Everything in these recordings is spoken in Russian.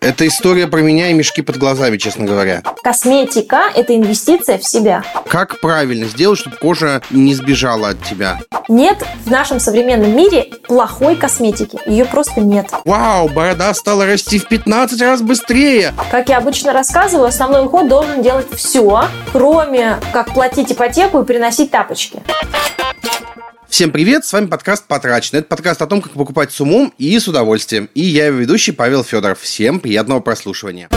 Это история про меня и мешки под глазами, честно говоря. Косметика – это инвестиция в себя. Как правильно сделать, чтобы кожа не сбежала от тебя? Нет в нашем современном мире плохой косметики. Ее просто нет. Вау, борода стала расти в 15 раз быстрее. Как я обычно рассказываю, основной уход должен делать все, кроме как платить ипотеку и приносить тапочки. Всем привет, с вами подкаст «Потрачено». Это подкаст о том, как покупать с умом и с удовольствием. И я его ведущий Павел Федоров. Всем приятного прослушивания.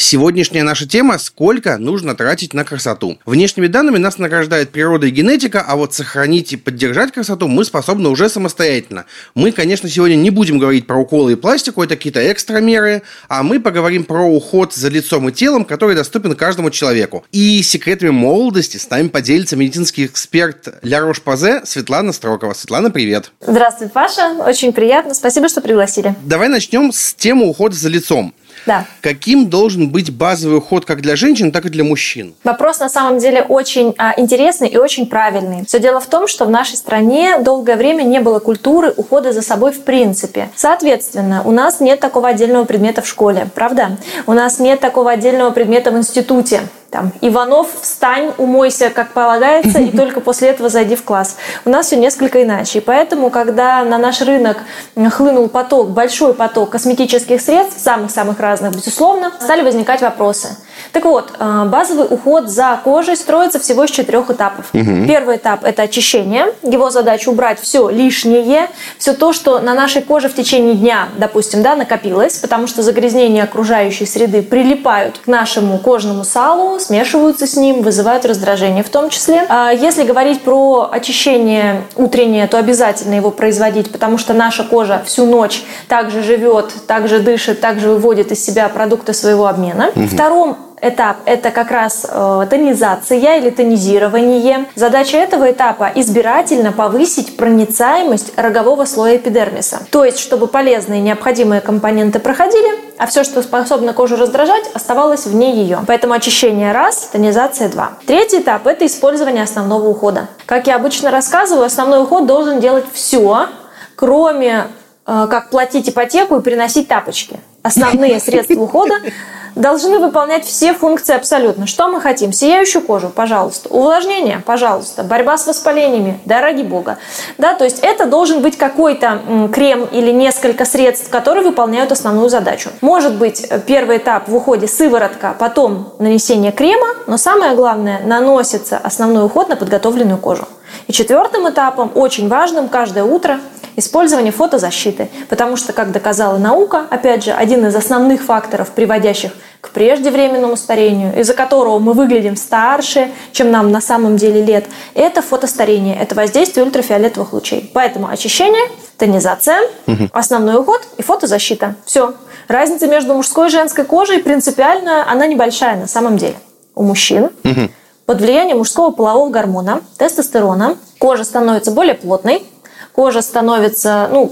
Сегодняшняя наша тема – сколько нужно тратить на красоту. Внешними данными нас награждает природа и генетика, а вот сохранить и поддержать красоту мы способны уже самостоятельно. Мы, конечно, сегодня не будем говорить про уколы и пластику, это какие-то экстра меры, а мы поговорим про уход за лицом и телом, который доступен каждому человеку. И секретами молодости с нами поделится медицинский эксперт Ля Рош-Пазе Светлана Строкова. Светлана, привет. Здравствуй, Паша. Очень приятно. Спасибо, что пригласили. Давай начнем с темы ухода за лицом. Да. Каким должен быть базовый уход как для женщин, так и для мужчин? Вопрос на самом деле очень а, интересный и очень правильный. Все дело в том, что в нашей стране долгое время не было культуры ухода за собой в принципе. Соответственно, у нас нет такого отдельного предмета в школе, правда? У нас нет такого отдельного предмета в институте там, Иванов, встань, умойся, как полагается, и только после этого зайди в класс. У нас все несколько иначе. И поэтому, когда на наш рынок хлынул поток, большой поток косметических средств, самых-самых разных, безусловно, стали возникать вопросы. Так вот, э, базовый уход за кожей строится всего из четырех этапов. Угу. Первый этап – это очищение. Его задача убрать все лишнее, все то, что на нашей коже в течение дня, допустим, да, накопилось, потому что загрязнения окружающей среды прилипают к нашему кожному салу, смешиваются с ним, вызывают раздражение в том числе. А если говорить про очищение утреннее, то обязательно его производить, потому что наша кожа всю ночь также живет, также дышит, также выводит из себя продукты своего обмена. Угу. Втором этап – это как раз э, тонизация или тонизирование. Задача этого этапа – избирательно повысить проницаемость рогового слоя эпидермиса. То есть, чтобы полезные необходимые компоненты проходили, а все, что способно кожу раздражать, оставалось вне ее. Поэтому очищение раз, тонизация два. Третий этап – это использование основного ухода. Как я обычно рассказываю, основной уход должен делать все, кроме э, как платить ипотеку и приносить тапочки. Основные средства ухода должны выполнять все функции абсолютно. Что мы хотим? Сияющую кожу, пожалуйста. Увлажнение, пожалуйста. Борьба с воспалениями, да ради бога. Да, то есть это должен быть какой-то крем или несколько средств, которые выполняют основную задачу. Может быть, э, первый этап в уходе сыворотка, потом нанесение крема, но самое главное, наносится основной уход на подготовленную кожу. И четвертым этапом, очень важным, каждое утро использование фотозащиты, потому что, как доказала наука, опять же, один из основных факторов, приводящих к преждевременному старению, из-за которого мы выглядим старше, чем нам на самом деле лет, это фотостарение, это воздействие ультрафиолетовых лучей. Поэтому очищение, тонизация, угу. основной уход и фотозащита. Все. Разница между мужской и женской кожей принципиально, она небольшая на самом деле. У мужчин угу. под влиянием мужского полового гормона, тестостерона, кожа становится более плотной, кожа становится, ну,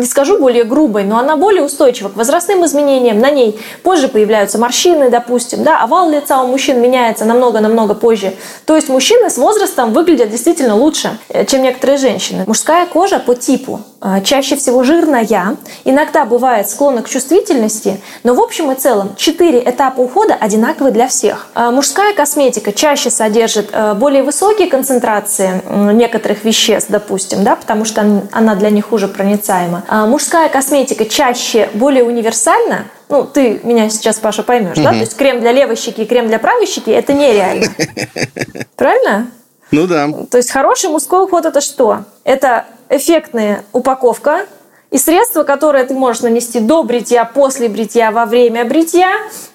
не скажу более грубой, но она более устойчива к возрастным изменениям. На ней позже появляются морщины, допустим, да, овал лица у мужчин меняется намного-намного позже. То есть мужчины с возрастом выглядят действительно лучше, э, чем некоторые женщины. Мужская кожа по типу э, чаще всего жирная, иногда бывает склонна к чувствительности, но в общем и целом четыре этапа ухода одинаковы для всех. Э, мужская косметика чаще содержит более высокие концентрации некоторых веществ, допустим, да, потому что она для них хуже проницаема. А мужская косметика чаще более универсальна, ну, ты меня сейчас, Паша, поймешь, угу. да? То есть крем для левой щеки и крем для правой щеки – это нереально. Правильно? Ну да. То есть хороший мужской уход – это что? Это эффектная упаковка, и средства, которые ты можешь нанести до бритья, после бритья, во время бритья,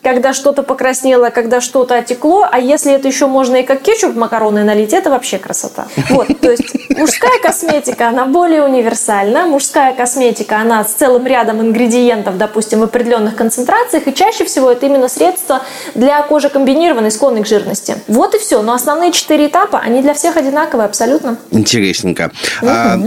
когда что-то покраснело, когда что-то отекло, а если это еще можно и как кетчуп макароны налить, это вообще красота. Вот, то есть мужская косметика, она более универсальна. Мужская косметика, она с целым рядом ингредиентов, допустим, в определенных концентрациях, и чаще всего это именно средства для кожи комбинированной, склонной к жирности. Вот и все. Но основные четыре этапа, они для всех одинаковые абсолютно. Интересненько. Угу. А,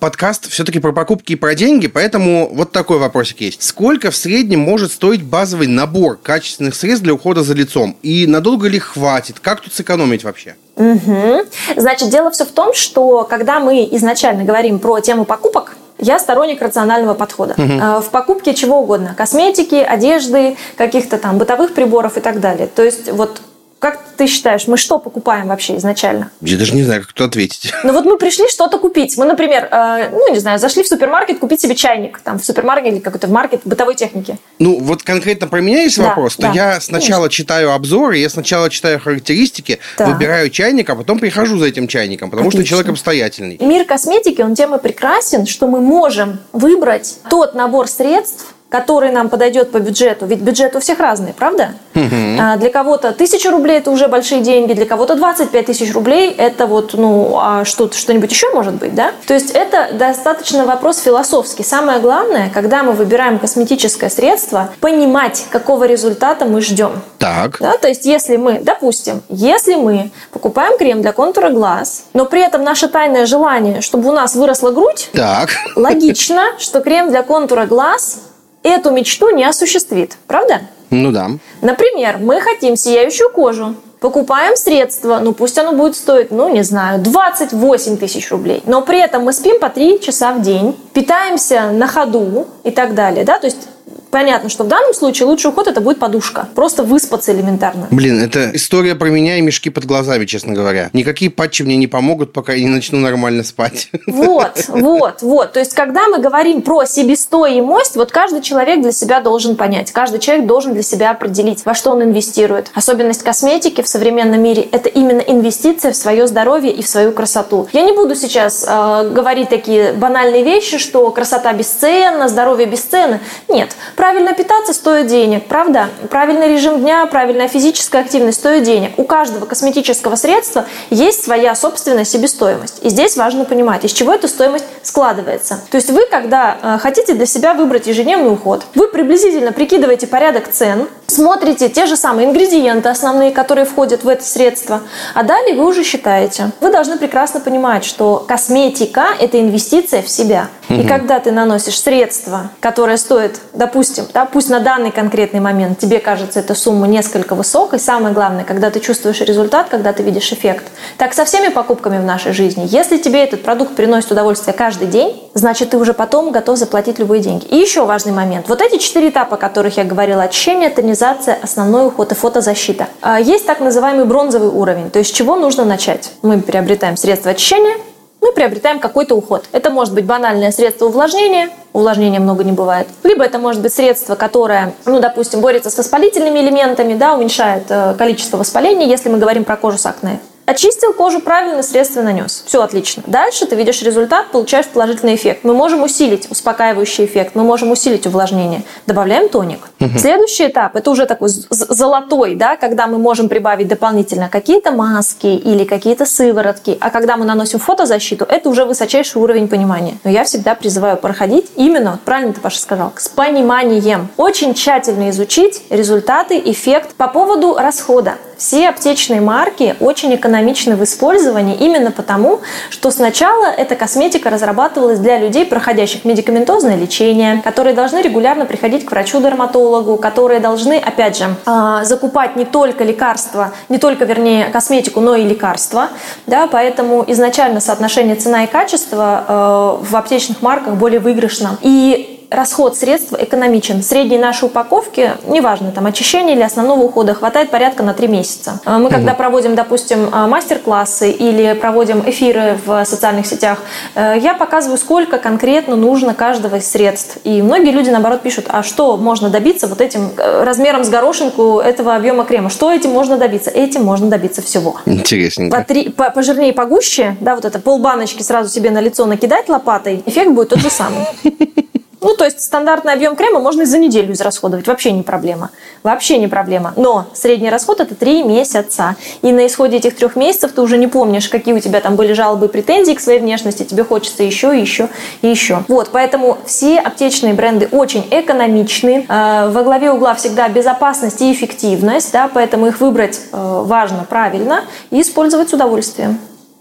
подкаст все-таки про покупки и про деньги, поэтому вот такой вопросик есть. Сколько в среднем может стоить базовый набор качественных средств для ухода за лицом? И надолго ли хватит? Как тут сэкономить вообще? Угу. Значит, дело все в том, что когда мы изначально говорим про тему покупок, Я сторонник рационального подхода. Угу. В покупке чего угодно. Косметики, одежды, каких-то там бытовых приборов и так далее. То есть вот как ты считаешь, мы что покупаем вообще изначально? Я даже не знаю, как тут ответить. Ну вот мы пришли что-то купить. Мы, например, э, ну не знаю, зашли в супермаркет купить себе чайник. Там в супермаркете или какой-то в маркет бытовой техники. Ну вот конкретно про меня есть да, вопрос. Да, я сначала конечно. читаю обзоры, я сначала читаю характеристики, да. выбираю чайник, а потом прихожу за этим чайником, потому Отлично. что человек обстоятельный. Мир косметики, он тем и прекрасен, что мы можем выбрать тот набор средств, который нам подойдет по бюджету. Ведь бюджет у всех разный, правда? Угу. А для кого-то тысяча рублей это уже большие деньги, для кого-то 25 тысяч рублей это вот, ну, а что, что-нибудь еще может быть, да? То есть это достаточно вопрос философский. Самое главное, когда мы выбираем косметическое средство, понимать, какого результата мы ждем. Так. Да? То есть если мы, допустим, если мы покупаем крем для контура глаз, но при этом наше тайное желание, чтобы у нас выросла грудь, так. логично, что крем для контура глаз эту мечту не осуществит, правда? Ну да. Например, мы хотим сияющую кожу, покупаем средство, ну пусть оно будет стоить, ну не знаю, 28 тысяч рублей, но при этом мы спим по 3 часа в день, питаемся на ходу и так далее, да, то есть понятно, что в данном случае лучший уход это будет подушка. Просто выспаться элементарно. Блин, это история про меня и мешки под глазами, честно говоря. Никакие патчи мне не помогут, пока я не начну нормально спать. Вот, вот, вот. То есть, когда мы говорим про себестоимость, вот каждый человек для себя должен понять, каждый человек должен для себя определить, во что он инвестирует. Особенность косметики в современном мире – это именно инвестиция в свое здоровье и в свою красоту. Я не буду сейчас э, говорить такие банальные вещи, что красота бесценна, здоровье бесценно. Нет, Правильно питаться стоит денег, правда? Правильный режим дня, правильная физическая активность стоит денег. У каждого косметического средства есть своя собственная себестоимость. И здесь важно понимать, из чего эта стоимость складывается. То есть вы, когда э, хотите для себя выбрать ежедневный уход, вы приблизительно прикидываете порядок цен, смотрите те же самые ингредиенты основные, которые входят в это средство, а далее вы уже считаете. Вы должны прекрасно понимать, что косметика – это инвестиция в себя. Угу. И когда ты наносишь средство, которое стоит, допустим, да, пусть на данный конкретный момент тебе кажется эта сумма несколько высокой, самое главное, когда ты чувствуешь результат, когда ты видишь эффект. Так со всеми покупками в нашей жизни. Если тебе этот продукт приносит удовольствие каждый день, значит, ты уже потом готов заплатить любые деньги. И еще важный момент. Вот эти четыре этапа, о которых я говорила, очищение, тонизация, основной уход и фотозащита. А, есть так называемый бронзовый уровень, то есть с чего нужно начать. Мы приобретаем средства очищения, мы приобретаем какой-то уход. Это может быть банальное средство увлажнения, увлажнения много не бывает. Либо это может быть средство, которое, ну, допустим, борется с воспалительными элементами, да, уменьшает э, количество воспаления, если мы говорим про кожу с акне. Очистил кожу правильно, средство нанес. Все отлично. Дальше ты видишь результат, получаешь положительный эффект. Мы можем усилить успокаивающий эффект, мы можем усилить увлажнение. Добавляем тоник. Угу. Следующий этап, это уже такой золотой, да, когда мы можем прибавить дополнительно какие-то маски или какие-то сыворотки. А когда мы наносим фотозащиту, это уже высочайший уровень понимания. Но я всегда призываю проходить именно, правильно ты, Паша, сказал, с пониманием. Очень тщательно изучить результаты, эффект по поводу расхода. Все аптечные марки очень экономичны в использовании именно потому, что сначала эта косметика разрабатывалась для людей, проходящих медикаментозное лечение, которые должны регулярно приходить к врачу-дерматологу, которые должны, опять же, а, закупать не только лекарства, не только, вернее, косметику, но и лекарства. Да, поэтому изначально соотношение цена и качество э, в аптечных марках более выигрышно. И расход средств экономичен. Средней нашей упаковки, неважно, там очищение или основного ухода, хватает порядка на 3 месяца. А мы когда угу. проводим, допустим, а, мастер-классы или проводим эфиры в социальных сетях, э, я показываю, сколько конкретно нужно каждого из средств. И многие люди, наоборот, пишут, а что можно добиться вот этим э, размером с горошинку этого объема крема? Что этим можно добиться? Этим можно добиться всего. Интересненько. По три, по, пожирнее, погуще, да, вот это полбаночки сразу себе на лицо накидать лопатой, эффект будет тот же самый. Ну, то есть стандартный объем крема можно и за неделю израсходовать, вообще не проблема. Вообще не проблема. Но средний расход это 3 месяца. И на исходе этих трех месяцев ты уже не помнишь, какие у тебя там были жалобы и претензии к своей внешности, тебе хочется еще, еще и еще. Вот, поэтому все аптечные бренды очень экономичны. Э, во главе угла всегда безопасность и эффективность, да, поэтому их выбрать э, важно правильно и использовать с удовольствием.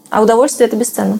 А удовольствие это бесценно.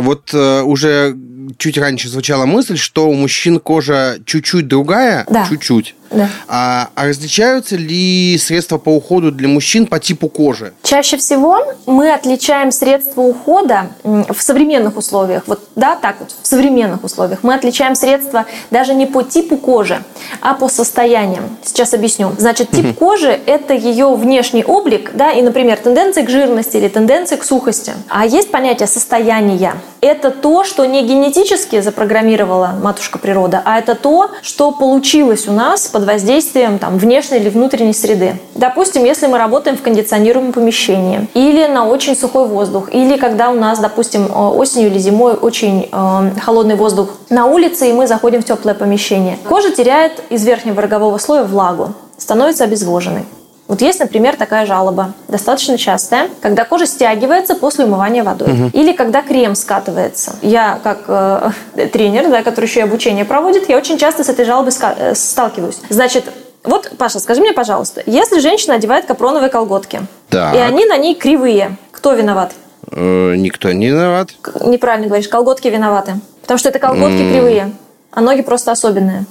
Вот э, уже чуть раньше звучала мысль, что у мужчин кожа чуть-чуть другая, да. чуть-чуть. Да. А, а различаются ли средства по уходу для мужчин по типу кожи? Чаще всего мы отличаем средства ухода в современных условиях. Вот, да, так вот, в современных условиях. Мы отличаем средства даже не по типу кожи, а по состояниям. Сейчас объясню. Значит, тип кожи – это ее внешний облик, да, и, например, тенденции к жирности или тенденции к сухости. А есть понятие состояния. Это то, что не генетически запрограммировала матушка природа, а это то, что получилось у нас под воздействием там, внешней или внутренней среды. Допустим, если мы работаем в кондиционируемом помещении, или на очень сухой воздух, или когда у нас, допустим, э, осенью или зимой очень э, холодный воздух на улице, и мы заходим в теплое помещение. Кожа теряет из верхнего рогового слоя влагу, становится обезвоженной. Вот есть, например, такая жалоба, достаточно частая, когда кожа стягивается после умывания водой. Угу. Или когда крем скатывается. Я, как э, тренер, да, который еще и обучение проводит, я очень часто с этой жалобой э, сталкиваюсь. Значит, вот, Паша, скажи мне, пожалуйста, если женщина одевает капроновые колготки, так. и они на ней кривые, кто виноват? Э, никто не виноват. Неправильно говоришь, колготки виноваты. Потому что это колготки mm. кривые, а ноги просто особенные.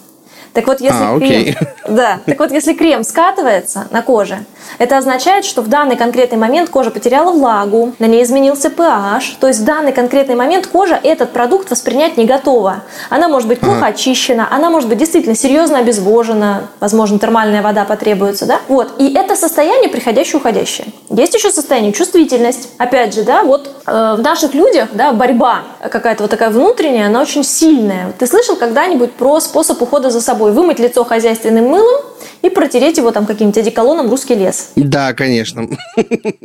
Так вот, если а, крем, да, так вот, если крем скатывается на коже, это означает, что в данный конкретный момент кожа потеряла влагу, на ней изменился pH, то есть в данный конкретный момент кожа этот продукт воспринять не готова. Она может быть плохо ага. очищена, она может быть действительно серьезно обезвожена, возможно, термальная вода потребуется, да? Вот. И это состояние приходящее-уходящее. Есть еще состояние чувствительность. Опять же, да, вот э, в наших людях, да, борьба какая-то вот такая внутренняя, она очень сильная. Ты слышал когда-нибудь про способ ухода за собой? Вымыть лицо хозяйственным мылом и протереть его там каким-нибудь одеколоном русский лес. Да, конечно.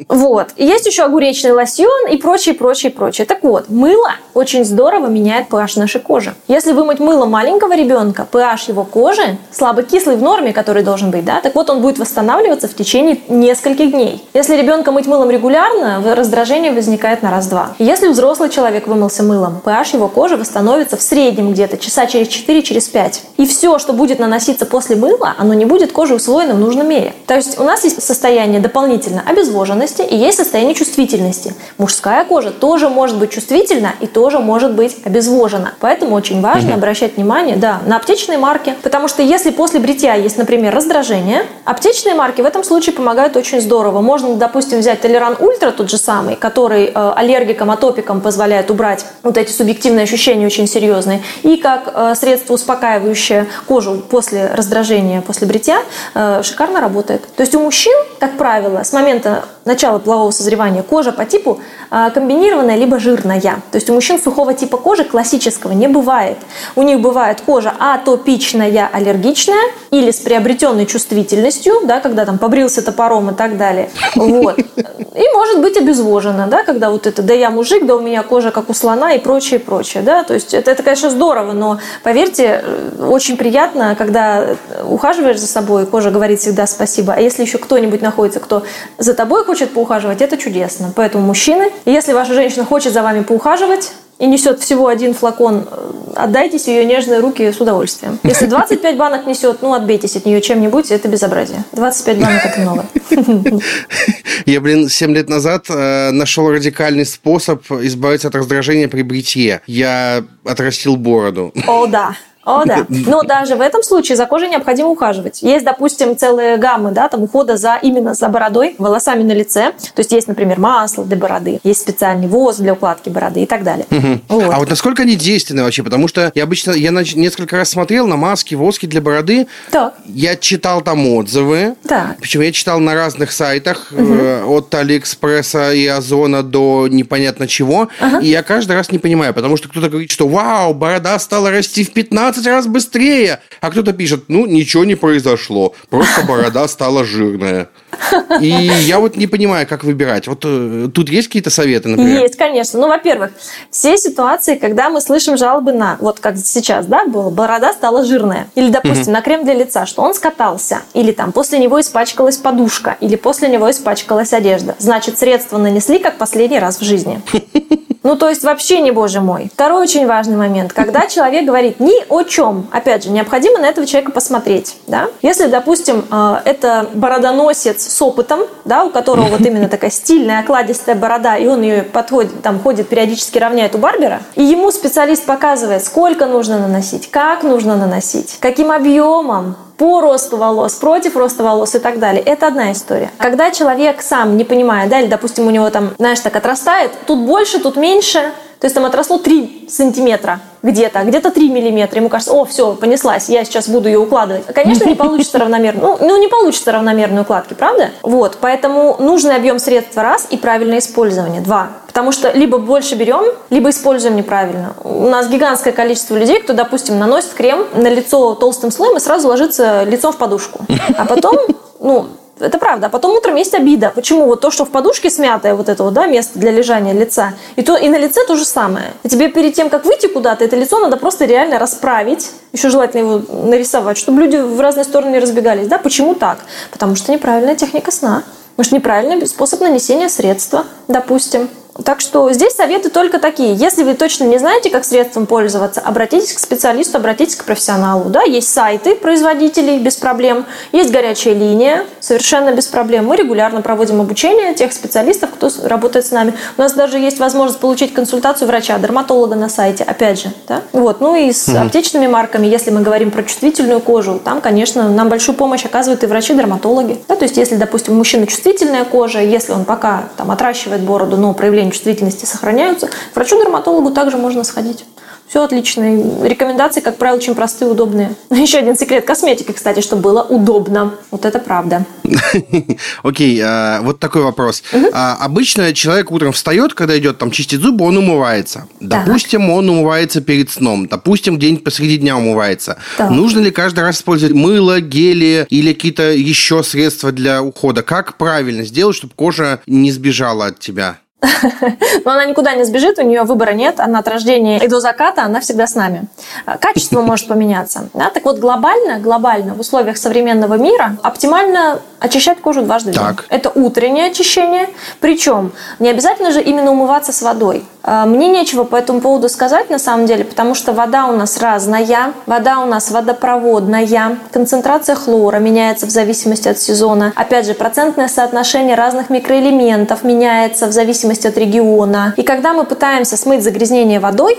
Вот. И есть еще огуречный лосьон и прочее, прочее, прочее. Так вот, мыло очень здорово меняет pH нашей кожи. Если вымыть мыло маленького ребенка, pH его кожи слабо кислый в норме, который должен быть, да, так вот он будет восстанавливаться в течение нескольких дней. Если ребенка мыть мылом регулярно, раздражение возникает на раз-два. Если взрослый человек вымылся мылом, pH его кожи восстановится в среднем где-то часа через 4, через 5. И все, что будет наноситься после мыла, оно не будет кожа усвоена в нужном мере. То есть у нас есть состояние дополнительно обезвоженности и есть состояние чувствительности. Мужская кожа тоже может быть чувствительна и тоже может быть обезвожена. Поэтому очень важно угу. обращать внимание да, на аптечные марки. Потому что если после бритья есть, например, раздражение, аптечные марки в этом случае помогают очень здорово. Можно, допустим, взять Толеран Ультра, тот же самый, который э, аллергикам, атопикам позволяет убрать вот эти субъективные ощущения очень серьезные. И как э, средство успокаивающее кожу после раздражения, после бритья, э, шикарно работает. То есть у мужчин, как правило, с момента начала полового созревания кожа по типу э, комбинированная либо жирная. То есть у мужчин сухого типа кожи классического не бывает. У них бывает кожа атопичная, аллергичная или с приобретенной чувствительностью, да, когда там побрился топором и так далее. Вот. И может быть обезвожена, да, когда вот это, да я мужик, да у меня кожа как у слона и прочее, прочее, да, то есть это, это конечно, здорово, но поверьте, очень приятно, когда ухаживаешь за собой, кожа говорит всегда спасибо. А если еще кто-нибудь находится, кто за тобой хочет поухаживать, это чудесно. Поэтому мужчины, если ваша женщина хочет за вами поухаживать, и несет всего один флакон, э, отдайтесь ее нежные руки с удовольствием. Если 25 банок несет, ну, отбейтесь от нее чем-нибудь, это безобразие. 25 банок – это много. Я, блин, 7 лет назад э, нашел радикальный способ избавиться от раздражения при бритье. Я отрастил бороду. О, да. О, да. Но даже в этом случае за кожей необходимо ухаживать. Есть, допустим, целые гаммы, да, там ухода за именно за бородой, волосами на лице. То есть есть, например, масло для бороды, есть специальный воск для укладки бороды и так далее. Угу. Вот. А вот насколько они действенны вообще? Потому что я обычно, я несколько раз смотрел на маски, воски для бороды. Так. Я читал там отзывы. Так. Причем я читал на разных сайтах, угу. от Алиэкспресса и Озона до непонятно чего. Ага. И я каждый раз не понимаю, потому что кто-то говорит, что вау, борода стала расти в 15 15 раз быстрее. А кто-то пишет, ну, ничего не произошло, просто борода стала жирная. И я вот не понимаю, как выбирать. Вот э, тут есть какие-то советы, например? Есть, конечно. Ну, во-первых, все ситуации, когда мы слышим жалобы на, вот как сейчас, да, было, борода стала жирная. Или, допустим, угу. на крем для лица, что он скатался. Или там после него испачкалась подушка. Или после него испачкалась одежда. Значит, средства нанесли как последний раз в жизни. Ну, то есть вообще не боже мой. Второй очень важный момент. Когда человек говорит ни о чем, опять же, необходимо на этого человека посмотреть. Да? Если, допустим, э, это бородоносец с опытом, да, у которого вот именно такая стильная, окладистая борода, и он ее подходит, там ходит, периодически равняет у барбера, и ему специалист показывает, сколько нужно наносить, как нужно наносить, каким объемом, по росту волос, против роста волос и так далее. Это одна история. Когда человек сам не понимает, да, или, допустим, у него там, знаешь, так отрастает, тут больше, тут меньше, то есть там отросло 3 сантиметра где-то, а где-то 3 миллиметра. Ему кажется, о, все, понеслась, я сейчас буду ее укладывать. Конечно, не получится равномерно. Ну, ну, не получится равномерной укладки, правда? Вот, поэтому нужный объем средства раз и правильное использование два. Потому что либо больше берем, либо используем неправильно. У нас гигантское количество людей, кто, допустим, наносит крем на лицо толстым слоем и сразу ложится лицом в подушку. А потом, ну, это правда. А потом утром есть обида. Почему? Вот то, что в подушке смятое вот это вот, да, место для лежания лица, и, то, и на лице то же самое. И тебе перед тем, как выйти куда-то, это лицо надо просто реально расправить, еще желательно его нарисовать, чтобы люди в разные стороны не разбегались. Да? Почему так? Потому что неправильная техника сна. Что неправильный способ нанесения средства, допустим. Так что здесь советы только такие. Если вы точно не знаете, как средством пользоваться, обратитесь к специалисту, обратитесь к профессионалу. Да, есть сайты производителей без проблем, есть горячая линия совершенно без проблем. Мы регулярно проводим обучение тех специалистов, кто работает с нами. У нас даже есть возможность получить консультацию врача, дерматолога на сайте, опять же. Да? Вот. Ну и с угу. аптечными марками, если мы говорим про чувствительную кожу, там, конечно, нам большую помощь оказывают и врачи-дерматологи. Да? То есть, если, допустим, у мужчины чувствительная кожа, если он пока там отращивает бороду, но проявление уровень чувствительности сохраняются. К врачу-дерматологу также можно сходить. Все отлично. И рекомендации, как правило, очень простые, удобные. Еще один секрет косметики, кстати, чтобы было удобно. Вот это правда. Окей, а, вот такой вопрос. А, обычно человек утром встает, когда идет там чистить зубы, он умывается. Допустим, он умывается перед сном. Допустим, день посреди дня умывается. Нужно ли каждый раз использовать мыло, гели или какие-то еще средства для ухода? Как правильно сделать, чтобы кожа не сбежала от тебя? Но она никуда не сбежит, у нее выбора нет, она от рождения и до заката, она всегда с нами. Качество может поменяться. Да? Так вот, глобально, глобально в условиях современного мира оптимально очищать кожу дважды в день. Это утреннее очищение, причем не обязательно же именно умываться с водой. А, мне нечего по этому поводу сказать на самом деле, потому что вода у нас разная, вода у нас водопроводная, концентрация хлора меняется в зависимости от сезона. Опять же, процентное соотношение разных микроэлементов меняется в зависимости от региона. И когда мы пытаемся смыть загрязнение водой,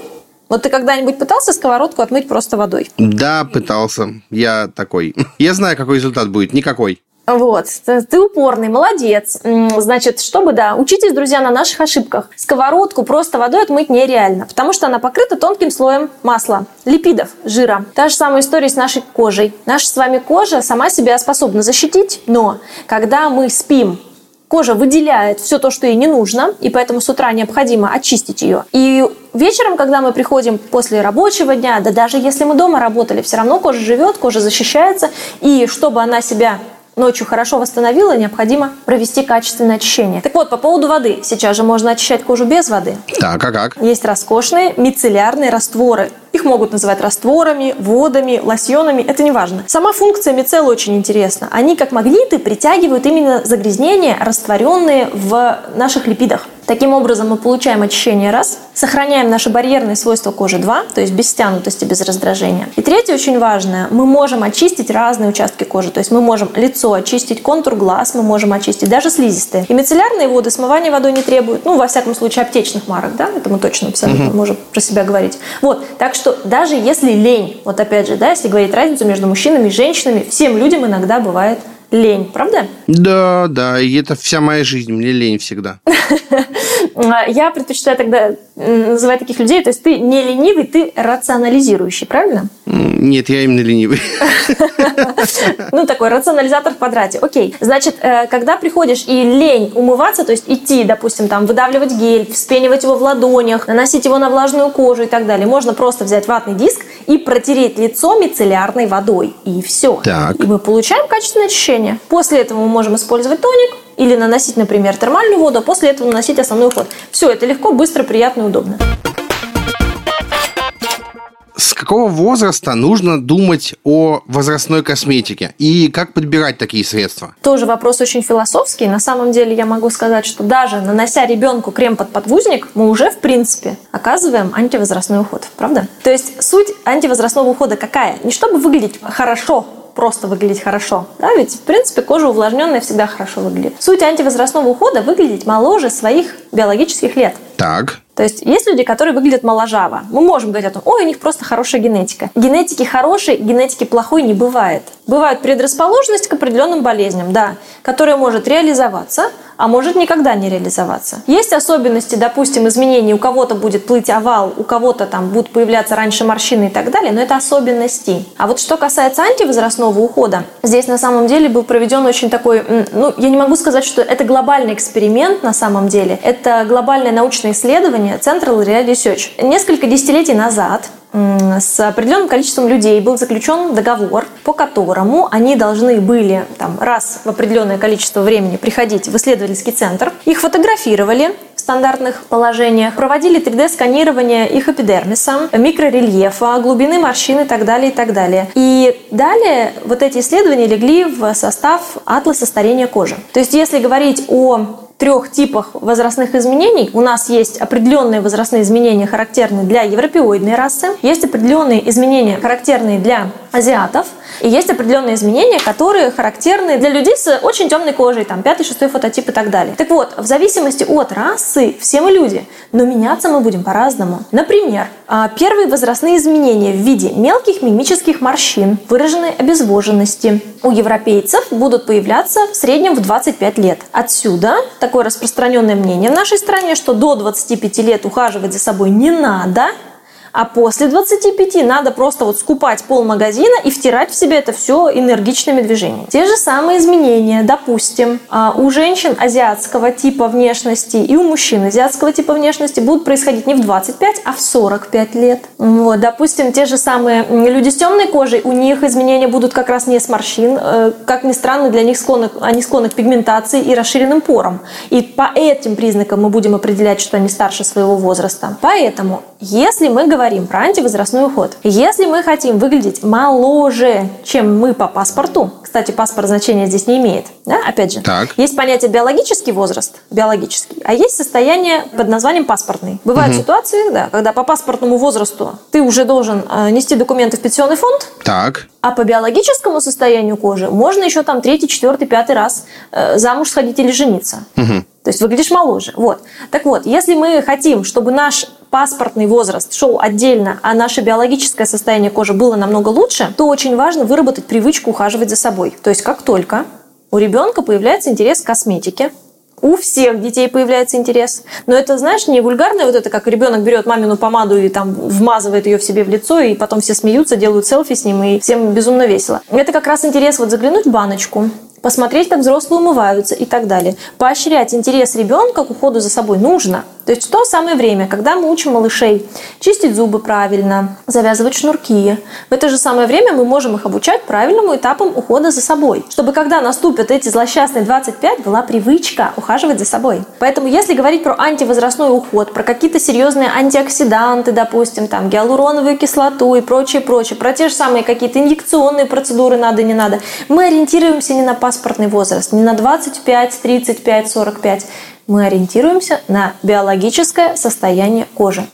вот ты когда-нибудь пытался сковородку отмыть просто водой? Да, пытался. Я такой. Я знаю, какой результат будет. Никакой. Вот, ты упорный, молодец. Значит, чтобы, да, учитесь, друзья, на наших ошибках. Сковородку просто водой отмыть нереально, потому что она покрыта тонким слоем масла, липидов, жира. Та же самая история с нашей кожей. Наша с вами кожа сама себя способна защитить, но когда мы спим, кожа выделяет все то, что ей не нужно, и поэтому с утра необходимо очистить ее. И вечером, когда мы приходим после рабочего дня, да даже если мы дома работали, все равно кожа живет, кожа защищается, и чтобы она себя ночью хорошо восстановила, необходимо провести качественное очищение. Так вот, по поводу воды. Сейчас же можно очищать кожу без воды. Так, а как? Есть роскошные мицеллярные растворы. Их могут называть растворами, водами, лосьонами, это не важно. Сама функция мицеллы очень интересна. Они, как магниты, притягивают именно загрязнения, растворенные в наших липидах. Таким образом, мы получаем очищение раз, сохраняем наши барьерные свойства кожи два, то есть без стянутости, без раздражения. И третье очень важное, мы можем очистить разные участки кожи, то есть мы можем лицо очистить, контур глаз мы можем очистить, даже слизистые. И мицеллярные воды смывания водой не требуют, ну, во всяком случае, аптечных марок, да, это мы точно абсолютно угу. можем про себя говорить. Вот, так что даже если лень, вот опять же, да, если говорить разницу между мужчинами и женщинами, всем людям иногда бывает лень, правда? Да, да, и это вся моя жизнь, мне лень всегда. Я предпочитаю тогда называть таких людей, то есть ты не ленивый, ты рационализирующий, правильно? Нет, я именно ленивый. Ну, такой рационализатор в квадрате. Окей. Значит, э, когда приходишь и лень умываться, то есть идти, допустим, там, выдавливать гель, вспенивать его в ладонях, наносить его на влажную кожу и так далее, можно просто взять ватный диск и протереть лицо мицеллярной водой. И все. Так. И мы получаем качественное очищение. После этого мы можем использовать тоник, или наносить, например, термальную воду, а после этого наносить основной уход. Все, это легко, быстро, приятно и удобно. С какого возраста нужно думать о возрастной косметике и как подбирать такие средства? Тоже вопрос очень философский. На самом деле я могу сказать, что даже нанося ребенку крем под подвузник, мы уже в принципе оказываем антивозрастной уход. Правда? То есть суть антивозрастного ухода какая? Не чтобы выглядеть хорошо, просто выглядеть хорошо. Да, ведь, в принципе, кожа увлажненная всегда хорошо выглядит. Суть антивозрастного ухода – выглядеть моложе своих биологических лет. Так. То есть есть люди, которые выглядят моложаво. Мы можем говорить о том, ой, у них просто хорошая генетика. Генетики хорошей, генетики плохой не бывает. Бывает предрасположенность к определенным болезням, да, которая может реализоваться, а может никогда не реализоваться. Есть особенности, допустим, изменений. У кого-то будет плыть овал, у кого-то там будут появляться раньше морщины и так далее, но это особенности. А вот что касается антивозрастного ухода, здесь на самом деле был проведен очень такой, ну, я не могу сказать, что это глобальный эксперимент на самом деле. Это глобальное научное исследование Central Real Research. Несколько десятилетий назад с определенным количеством людей был заключен договор, по которому они должны были там, раз в определенное количество времени приходить в исследовательский центр. Их фотографировали в стандартных положениях, проводили 3D-сканирование их эпидермиса, микрорельефа, глубины морщин и так далее, и так далее. И далее вот эти исследования легли в состав атласа старения кожи. То есть если говорить о трех типах возрастных изменений. У нас есть определенные возрастные изменения, характерные для европеоидной расы, есть определенные изменения, характерные для азиатов, и есть определенные изменения, которые характерны для людей с очень темной кожей, там, пятый, шестой фототип и так далее. Так вот, в зависимости от расы, все мы люди, но меняться мы будем по-разному. Например, а, первые возрастные изменения в виде мелких мимических морщин, выраженной обезвоженности у европейцев будут появляться в среднем в 25 лет. Отсюда такое распространенное мнение в нашей стране, что до 25 лет ухаживать за собой не надо, а после 25 надо просто вот скупать пол магазина и втирать в себя это все энергичными движениями. Те же самые изменения, допустим, а, у женщин азиатского типа внешности и у мужчин азиатского типа внешности будут происходить не в 25, а в 45 лет. Вот, допустим, те же самые люди с темной кожей, у них изменения будут как раз не с морщин, э, как ни странно, для них склонны, они склонны к пигментации и расширенным порам. И по этим признакам мы будем определять, что они старше своего возраста. Поэтому, если мы говорим говорим про антивозрастной уход. Если мы хотим выглядеть моложе, чем мы по паспорту, кстати, паспорт значения здесь не имеет, да, опять же, так. есть понятие биологический возраст, биологический, а есть состояние под названием паспортный. Бывают угу. ситуации, да, когда по паспортному возрасту ты уже должен э, нести документы в пенсионный фонд, так. а по биологическому состоянию кожи можно еще там третий, четвертый, пятый раз э, замуж сходить или жениться. Угу. То есть выглядишь моложе. Вот. Так вот, если мы хотим, чтобы наш паспортный возраст шел отдельно, а наше биологическое состояние кожи было намного лучше, то очень важно выработать привычку ухаживать за собой. То есть как только у ребенка появляется интерес к косметике, у всех детей появляется интерес. Но это, знаешь, не вульгарное вот это, как ребенок берет мамину помаду и там вмазывает ее в себе в лицо, и потом все смеются, делают селфи с ним, и всем безумно весело. Это как раз интерес вот заглянуть в баночку, посмотреть, как взрослые умываются и так далее. Поощрять интерес ребенка к уходу за собой нужно. То есть то самое время, когда мы учим малышей чистить зубы правильно, завязывать шнурки, в это же самое время мы можем их обучать правильному этапам ухода за собой. Чтобы когда наступят эти злосчастные 25, была привычка ухаживать за собой. Поэтому если говорить про антивозрастной уход, про какие-то серьезные антиоксиданты, допустим, там гиалуроновую кислоту и прочее, прочее, про те же самые какие-то инъекционные процедуры надо, не надо, мы ориентируемся не на паспортный возраст, не на 25, 35, 45 мы ориентируемся на биологическое состояние кожи.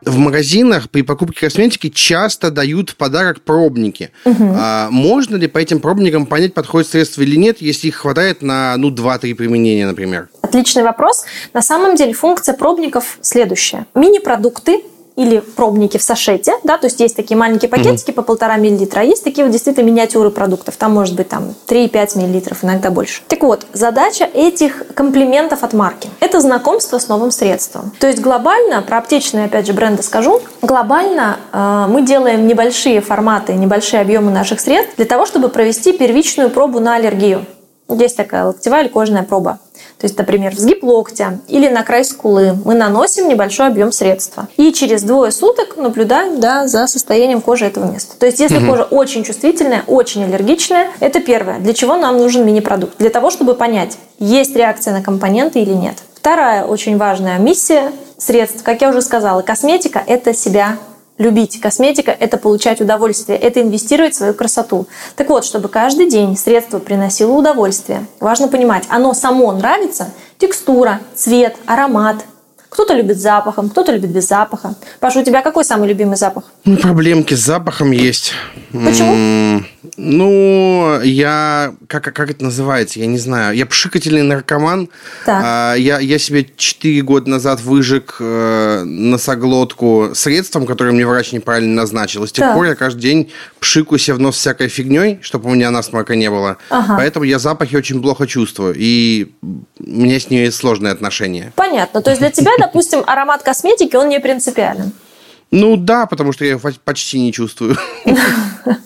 В магазинах при покупке косметики часто дают в подарок пробники. Угу. А, можно ли по этим пробникам понять, подходит средство или нет, если их хватает на ну, 2-3 применения, например? Отличный вопрос. На самом деле функция пробников следующая. Мини-продукты или пробники в сашете, да, то есть есть такие маленькие пакетики mm-hmm. по полтора миллилитра, а есть такие вот действительно миниатюры продуктов, там может быть там 3-5 миллилитров, иногда больше. Так вот, задача этих комплиментов от марки – это знакомство с новым средством. То есть глобально, про аптечные, опять же, бренды скажу, глобально э, мы делаем небольшие форматы, небольшие объемы наших средств для того, чтобы провести первичную пробу на аллергию. Есть такая локтевая или кожная проба. То есть, например, в сгиб локтя или на край скулы мы наносим небольшой объем средства. И через двое суток наблюдаем да, за состоянием кожи этого места. То есть, если угу. кожа очень чувствительная, очень аллергичная, это первое. Для чего нам нужен мини-продукт? Для того, чтобы понять, есть реакция на компоненты или нет. Вторая очень важная миссия средств, как я уже сказала, косметика – это себя любить. Косметика – это получать удовольствие, это инвестировать в свою красоту. Так вот, чтобы каждый день средство приносило удовольствие, важно понимать, оно само нравится, текстура, цвет, аромат. Кто-то любит запахом, кто-то любит без запаха. Паша, у тебя какой самый любимый запах? Ну, проблемки с запахом есть. Почему? Ну, я... Как, как это называется? Я не знаю. Я пшикательный наркоман. Так. А, я, я себе 4 года назад выжег э, носоглотку средством, которое мне врач неправильно назначил. И с тех так. пор я каждый день пшикаю себе в нос всякой фигней, чтобы у меня насморка не было. Ага. Поэтому я запахи очень плохо чувствую. И у меня с ней сложные отношения. Понятно. То есть для тебя, допустим, аромат косметики, он не принципиален? Ну да, потому что я его почти не чувствую.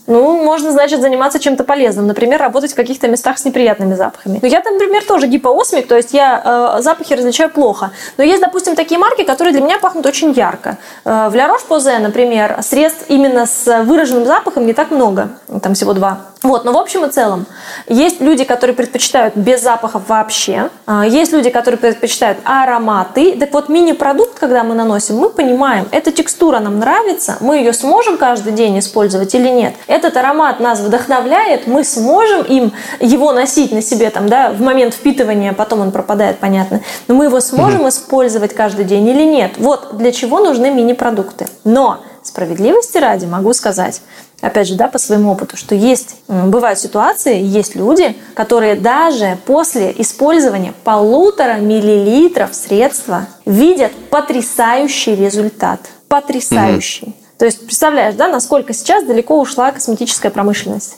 Ну, можно, значит, заниматься чем-то полезным. Например, работать в каких-то местах с неприятными запахами. Но я, например, тоже гипоосмик, то есть я э, запахи различаю плохо. Но есть, допустим, такие марки, которые для меня пахнут очень ярко. Э, в La Roche-Posay, например, средств именно с выраженным запахом не так много. Там всего два. Вот, но в общем и целом, есть люди, которые предпочитают без запахов вообще, а, есть люди, которые предпочитают ароматы. Так вот, мини-продукт, когда мы наносим, мы понимаем, эта текстура нам нравится, мы ее сможем каждый день использовать или нет. Этот аромат нас вдохновляет, мы сможем им его носить на себе там, да, в момент впитывания, потом он пропадает, понятно, но мы его сможем mm использовать каждый день или нет. Вот для чего нужны мини-продукты. Но справедливости ради могу сказать, опять же, да, по своему опыту, что есть, бывают ситуации, есть люди, которые даже после использования полутора миллилитров средства видят потрясающий результат. Потрясающий. mm То есть, представляешь, да, насколько сейчас далеко ушла косметическая промышленность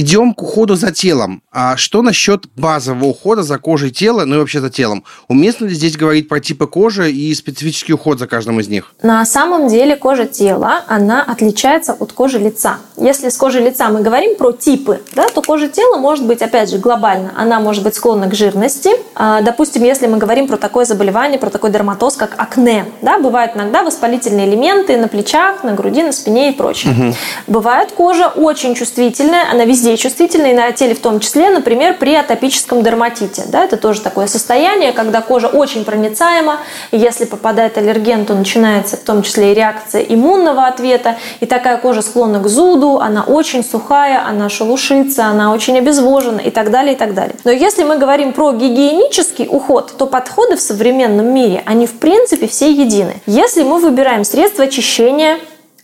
идем к уходу за телом. А что насчет базового ухода за кожей тела, ну и вообще за телом? Уместно ли здесь говорить про типы кожи и специфический уход за каждым из них? На самом деле кожа тела, она отличается от кожи лица. Если с кожей лица мы говорим про типы, да, то кожа тела может быть, опять же, глобально. Она может быть склонна к жирности. А, допустим, если мы говорим про такое заболевание, про такой дерматоз, как акне, да, бывают иногда воспалительные элементы на плечах, на груди, на спине и прочее. Угу. Бывает кожа очень чувствительная, она везде чувствительная, и на теле в том числе, например, при атопическом дерматите. Да, это тоже такое состояние, когда кожа очень проницаема, и если попадает аллерген, то начинается в том числе и реакция иммунного ответа, и такая кожа склонна к зуду, она очень сухая, она шелушится, она очень обезвожена и так далее, и так далее. Но если мы говорим про гигиенический уход, то подходы в современном мире, они в принципе все едины. Если мы выбираем средства очищения,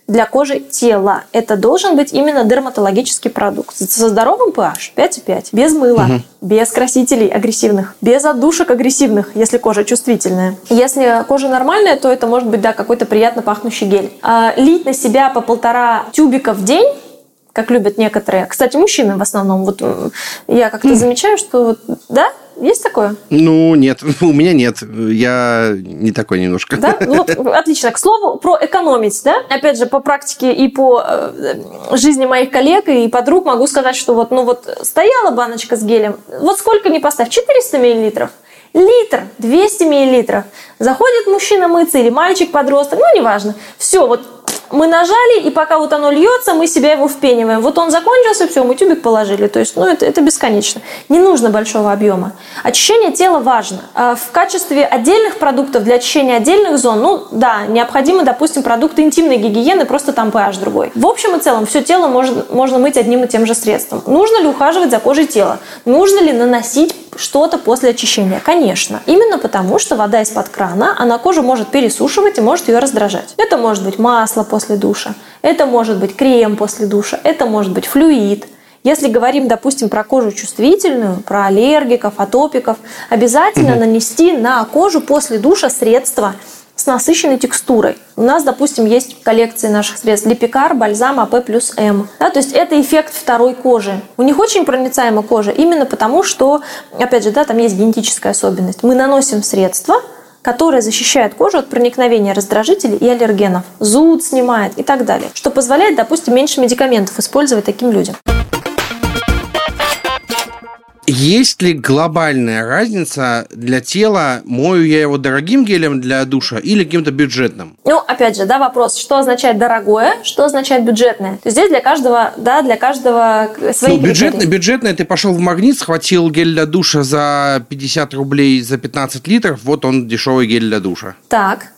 для кожи тела. Это должен быть именно дерматологический продукт. Со здоровым pH 5,5. Без мыла, угу. без красителей агрессивных, без отдушек агрессивных, если кожа чувствительная. Если кожа нормальная, то это может быть да, какой-то приятно пахнущий гель. А, лить на себя по полтора тюбика в день как любят некоторые. Кстати, мужчины в основном. Вот я как-то замечаю, что вот, да, есть такое? Ну, нет, у меня нет. Я не такой немножко. Да? Ну, вот, отлично. К слову, про экономить, да? Опять же, по практике и по э, жизни моих коллег и подруг могу сказать, что вот, ну вот стояла баночка с гелем, вот сколько не поставь, 400 миллилитров, литр, 200 миллилитров. Заходит мужчина мыться или мальчик-подросток, ну, неважно. Все, вот мы нажали, и пока вот оно льется, мы себя его впениваем. Вот он закончился, все, мы тюбик положили. То есть, ну, это, это бесконечно. Не нужно большого объема. Очищение тела важно. А в качестве отдельных продуктов для очищения отдельных зон, ну, да, необходимы, допустим, продукты интимной гигиены, просто там pH другой. В общем и целом, все тело можно, можно мыть одним и тем же средством. Нужно ли ухаживать за кожей тела? Нужно ли наносить что-то после очищения? Конечно. Именно потому, что вода из-под крана, она кожу может пересушивать и может ее раздражать. Это может быть масло после душа, это может быть крем после душа, это может быть флюид. Если говорим, допустим, про кожу чувствительную, про аллергиков, атопиков, обязательно угу. нанести на кожу после душа средства с насыщенной текстурой. У нас, допустим, есть коллекции наших средств Липикар, бальзам АП плюс М. Да, то есть это эффект второй кожи. У них очень проницаемая кожа именно потому, что, опять же, да, там есть генетическая особенность. Мы наносим средства, которое защищает кожу от проникновения раздражителей и аллергенов, зуд снимает и так далее, что позволяет, допустим, меньше медикаментов использовать таким людям. Есть ли глобальная разница для тела, мою я его дорогим гелем для душа или каким-то бюджетным? Ну, опять же, да, вопрос, что означает дорогое, что означает бюджетное. То здесь для каждого, да, для каждого свои ну, бюджетное, бюджетное, ты пошел в магнит, схватил гель для душа за 50 рублей за 15 литров, вот он дешевый гель для душа. Так,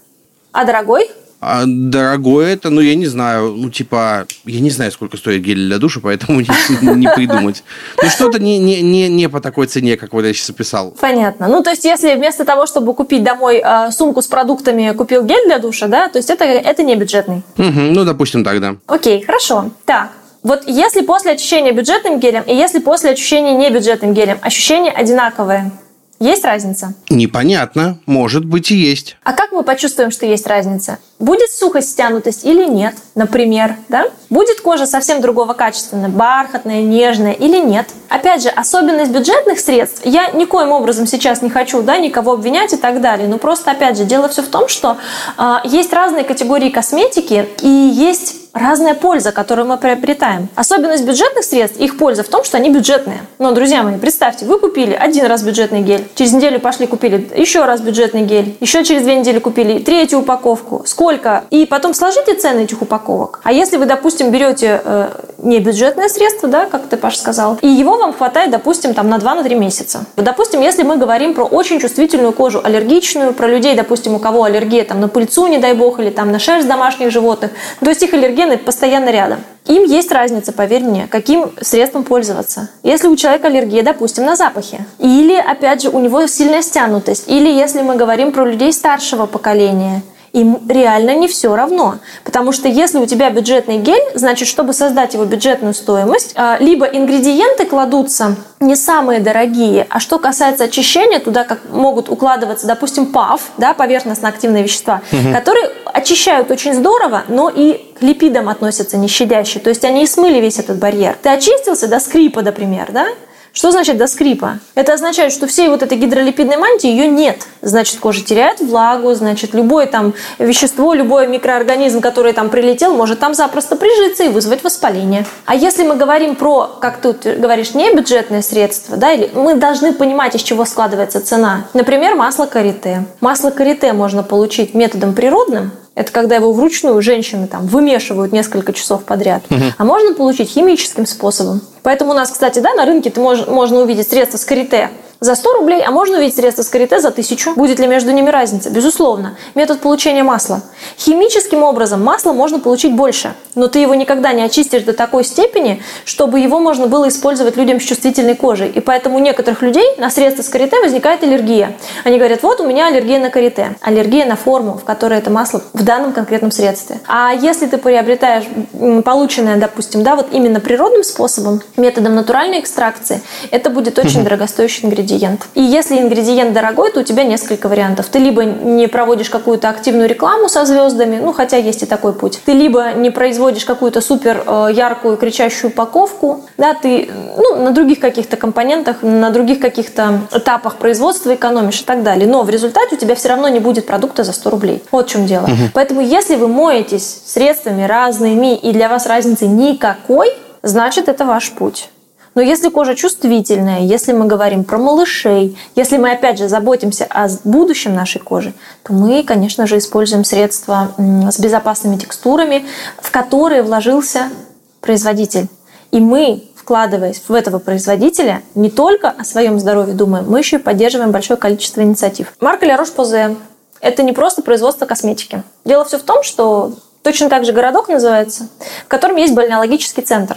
а дорогой? А дорогое это, ну, я не знаю, ну, типа, я не знаю, сколько стоит гель для душа, поэтому не, не придумать. Ну, что-то не, не, не, не по такой цене, как вот я сейчас описал. Понятно. Ну, то есть, если вместо того, чтобы купить домой э, сумку с продуктами, купил гель для душа, да, то есть это, это не бюджетный. Угу, ну, допустим, тогда. Окей, хорошо. Так, вот если после очищения бюджетным гелем и если после очищения не бюджетным гелем ощущения одинаковые, есть разница? Непонятно. Может быть и есть. А как мы почувствуем, что есть разница? Будет сухость, стянутость или нет, например, да? Будет кожа совсем другого качества, бархатная, нежная или нет? Опять же, особенность бюджетных средств, я никоим образом сейчас не хочу, да, никого обвинять и так далее, но просто, опять же, дело все в том, что э, есть разные категории косметики и есть разная польза, которую мы приобретаем. Особенность бюджетных средств, их польза в том, что они бюджетные. Но, друзья мои, представьте, вы купили один раз бюджетный гель, через неделю пошли купили еще раз бюджетный гель, еще через две недели купили третью упаковку. Сколько? И потом сложите цены этих упаковок. А если вы, допустим, берете э, не бюджетное средство, да, как ты, Паша, сказал, и его вам хватает, допустим, там на 2-3 месяца. Допустим, если мы говорим про очень чувствительную кожу, аллергичную, про людей, допустим, у кого аллергия там на пыльцу, не дай бог, или там на шерсть домашних животных, то есть их аллергия гены постоянно рядом. Им есть разница, поверь мне, каким средством пользоваться. Если у человека аллергия, допустим, на запахи, или, опять же, у него сильная стянутость, или если мы говорим про людей старшего поколения – им реально не все равно. Потому что если у тебя бюджетный гель, значит, чтобы создать его бюджетную стоимость, а, либо ингредиенты кладутся не самые дорогие, а что касается очищения, туда как могут укладываться, допустим, ПАВ, да, поверхностно-активные вещества, угу. которые очищают очень здорово, но и к липидам относятся не щадяще. То есть они и смыли весь этот барьер. Ты очистился до скрипа, например, да? Что значит до скрипа? Это означает, что всей вот этой гидролипидной мантии ее нет. Значит, кожа теряет влагу, значит, любое там вещество, любой микроорганизм, который там прилетел, может там запросто прижиться и вызвать воспаление. А если мы говорим про, как тут говоришь, не бюджетное средство, да, или мы должны понимать, из чего складывается цена. Например, масло карите. Масло карите можно получить методом природным, это когда его вручную женщины там вымешивают несколько часов подряд. Угу. А можно получить химическим способом. Поэтому у нас, кстати, да, на рынке ты можешь, можно увидеть средства с карите за 100 рублей, а можно увидеть средства с карите за 1000. Будет ли между ними разница? Безусловно. Метод получения масла. Химическим образом масло можно получить больше, но ты его никогда не очистишь до такой степени, чтобы его можно было использовать людям с чувствительной кожей. И поэтому у некоторых людей на средства с карите возникает аллергия. Они говорят, вот у меня аллергия на карите. Аллергия на форму, в которой это масло в данном конкретном средстве. А если ты приобретаешь полученное, допустим, да, вот именно природным способом, методом натуральной экстракции, это будет очень дорогостоящий ингредиент ингредиент. И если ингредиент дорогой, то у тебя несколько вариантов. Ты либо не проводишь какую-то активную рекламу со звездами, ну хотя есть и такой путь. Ты либо не производишь какую-то супер э, яркую кричащую упаковку, да, ты ну, на других каких-то компонентах, на других каких-то этапах производства экономишь и так далее. Но в результате у тебя все равно не будет продукта за 100 рублей. Вот в чем дело. Угу. Поэтому если вы моетесь средствами разными и для вас разницы никакой, значит это ваш путь. Но если кожа чувствительная, если мы говорим про малышей, если мы опять же заботимся о будущем нашей кожи, то мы, конечно же, используем средства с безопасными текстурами, в которые вложился производитель. И мы, вкладываясь в этого производителя, не только о своем здоровье думаем, мы еще и поддерживаем большое количество инициатив. Марка Ля Рош-Позе – это не просто производство косметики. Дело все в том, что точно так же городок называется, в котором есть бальнеологический центр.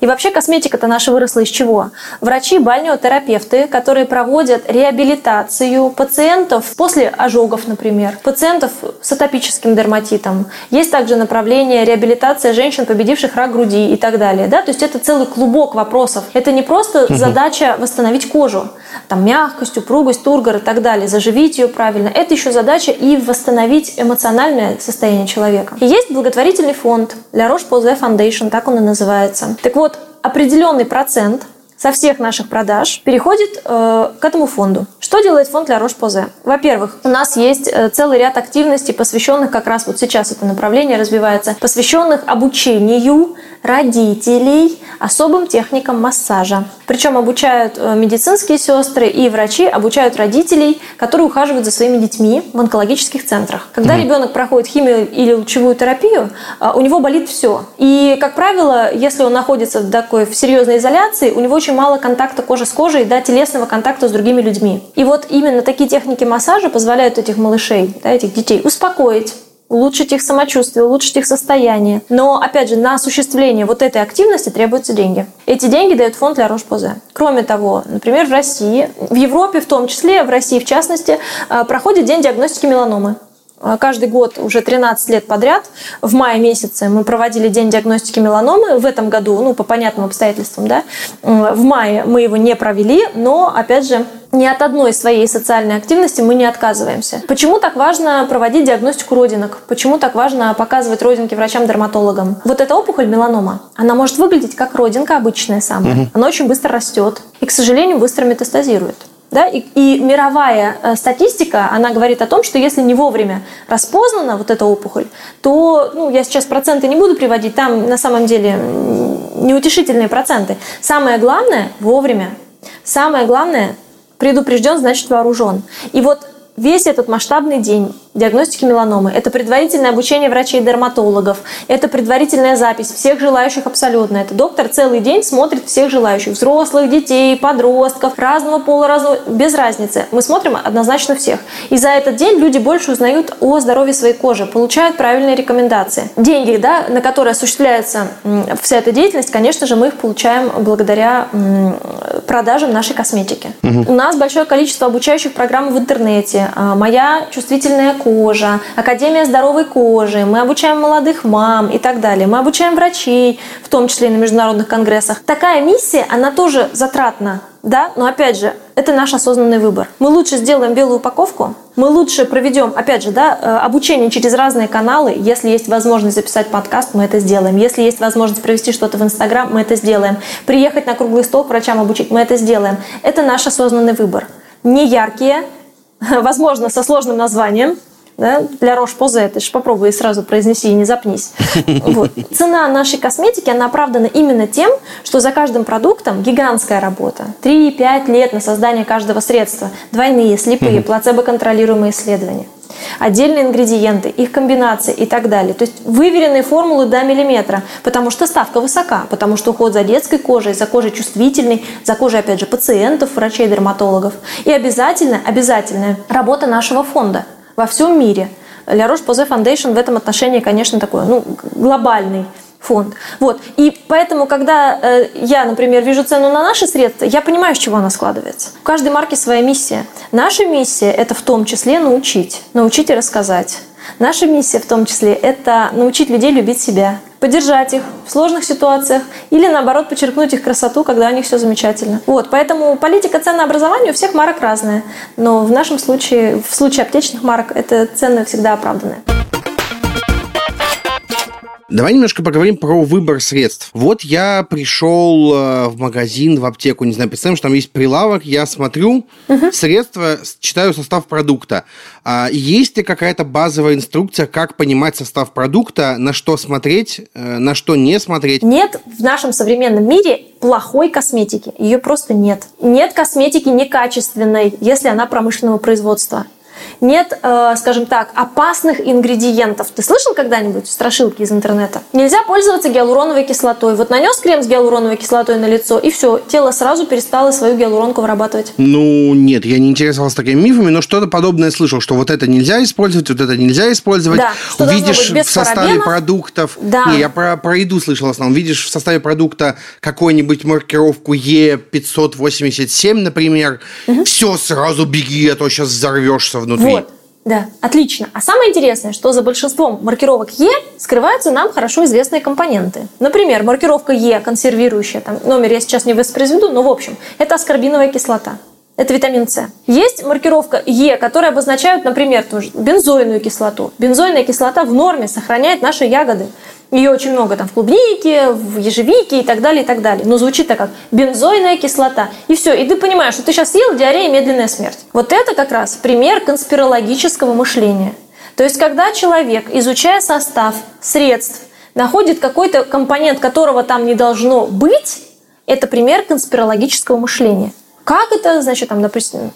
И вообще косметика-то наша выросла из чего? Врачи, бальнеотерапевты, которые проводят реабилитацию пациентов после ожогов, например, пациентов с атопическим дерматитом. Есть также направление реабилитация женщин, победивших рак груди и так далее. Да? То есть это целый клубок вопросов. Это не просто угу. задача восстановить кожу, там мягкость, упругость, тургор и так далее, заживить ее правильно. Это еще задача и восстановить эмоциональное состояние человека. И есть благотворительный фонд для Roche Posay Foundation, так он и называется. Так вот, определенный процент со всех наших продаж переходит э, к этому фонду. Что делает фонд Ля Рош-Позе? Во-первых, у нас есть э, целый ряд активностей, посвященных как раз вот сейчас это направление развивается, посвященных обучению родителей особым техникам массажа. Причем обучают э, медицинские сестры и врачи обучают родителей, которые ухаживают за своими детьми в онкологических центрах. Когда mm ребенок проходит химию или лучевую терапию, э, у него болит все. И, как правило, если он находится в такой в серьезной изоляции, у него очень мало контакта кожи с кожей, да, телесного контакта с другими людьми. И вот именно такие техники массажа позволяют этих малышей, да, этих детей успокоить, улучшить их самочувствие, улучшить их состояние. Но, опять же, на осуществление вот этой активности требуются деньги. Эти деньги дает фонд для Рош-Позе. Кроме того, например, в России, в Европе в том числе, в России в частности, э, проходит день диагностики меланомы. Э, каждый год уже 13 лет подряд в мае месяце мы проводили день диагностики меланомы. В этом году, ну, по понятным обстоятельствам, да, в мае мы его не провели, но, опять же, ни от одной своей социальной активности мы не отказываемся. Почему так важно проводить диагностику родинок? Почему так важно показывать родинки врачам-дерматологам? Вот эта опухоль меланома, она может выглядеть как родинка обычная самая. Угу. Она очень быстро растет и, к сожалению, быстро метастазирует. Да? И, и мировая э, статистика, она говорит о том, что если не вовремя распознана вот эта опухоль, то, ну, я сейчас проценты не буду приводить, там на самом деле неутешительные проценты. Самое главное – вовремя. Самое главное – предупрежден, значит вооружен. И вот весь этот масштабный день диагностики меланомы, это предварительное обучение врачей-дерматологов, это предварительная запись всех желающих абсолютно. Это доктор целый день смотрит всех желающих, взрослых, детей, подростков, разного пола, разного, без разницы. Мы смотрим однозначно всех. И за этот день люди больше узнают о здоровье своей кожи, получают правильные рекомендации. Деньги, да, на которые осуществляется вся эта деятельность, конечно же, мы их получаем благодаря продажам нашей косметики. Угу. У нас большое количество обучающих программ в интернете. А, моя чувствительная кожа, Академия здоровой кожи, мы обучаем молодых мам и так далее. Мы обучаем врачей, в том числе и на международных конгрессах. Такая миссия, она тоже затратна, да, но опять же, это наш осознанный выбор. Мы лучше сделаем белую упаковку, мы лучше проведем, опять же, да, э, обучение через разные каналы. Если есть возможность записать подкаст, мы это сделаем. Если есть возможность провести что-то в Инстаграм, мы это сделаем. Приехать на круглый стол к врачам обучить, мы это сделаем. Это наш осознанный выбор. Не яркие, возможно, со сложным названием, да, для Рош-Позе, ты же попробуй сразу произнеси и не запнись. Вот. Цена нашей косметики, она оправдана именно тем, что за каждым продуктом гигантская работа. 3-5 лет на создание каждого средства. Двойные, слепые, плацебо-контролируемые исследования отдельные ингредиенты, их комбинации и так далее. То есть выверенные формулы до миллиметра, потому что ставка высока, потому что уход за детской кожей, за кожей чувствительной, за кожей, опять же, пациентов, врачей, дерматологов. И обязательно, обязательная работа нашего фонда во всем мире. La Roche-Posay Foundation в этом отношении, конечно, такой ну, глобальный фонд. Вот. И поэтому, когда э, я, например, вижу цену на наши средства, я понимаю, с чего она складывается. У каждой марки своя миссия. Наша миссия – это в том числе научить, научить и рассказать. Наша миссия в том числе – это научить людей любить себя, поддержать их в сложных ситуациях или, наоборот, подчеркнуть их красоту, когда у них все замечательно. Вот, поэтому политика ценообразования у всех марок разная, но в нашем случае, в случае аптечных марок, это цены всегда оправданные. Давай немножко поговорим про выбор средств. Вот я пришел э, в магазин, в аптеку, не знаю, представим, что там есть прилавок, я смотрю угу. средства, читаю состав продукта. А есть ли какая-то базовая инструкция, как понимать состав продукта, на что смотреть, э, на что не смотреть? Нет в нашем современном мире плохой косметики. Ее просто нет. Нет косметики некачественной, если она промышленного производства нет, э, скажем так, опасных ингредиентов. Ты слышал когда-нибудь страшилки из интернета? Нельзя пользоваться гиалуроновой кислотой. Вот нанес крем с гиалуроновой кислотой на лицо, и все, тело сразу перестало свою гиалуронку вырабатывать. Ну, нет, я не интересовался такими мифами, но что-то подобное слышал, что вот это нельзя использовать, вот это нельзя использовать. Да, что Увидишь в составе парабенов. продуктов... Да. Не, я про, про еду слышал в основном. Видишь в составе продукта какую-нибудь маркировку Е587, например, угу. все, сразу беги, а то сейчас взорвешься внутри. Вот. Да, отлично. А самое интересное, что за большинством маркировок Е скрываются нам хорошо известные компоненты. Например, маркировка Е, консервирующая, там, номер я сейчас не воспроизведу, но в общем, это аскорбиновая кислота. Это витамин С. Есть маркировка Е, которая обозначает, например, тоже бензойную кислоту. Бензойная кислота в норме сохраняет наши ягоды. Ее очень много там в клубнике, в ежевике и так далее, и так далее. Но звучит так как бензойная кислота. И все, и ты понимаешь, что ты сейчас съел диарея медленная смерть. Вот это как раз пример конспирологического мышления. То есть, когда человек, изучая состав средств, находит какой-то компонент, которого там не должно быть, это пример конспирологического мышления. Как это, значит, там, допустим,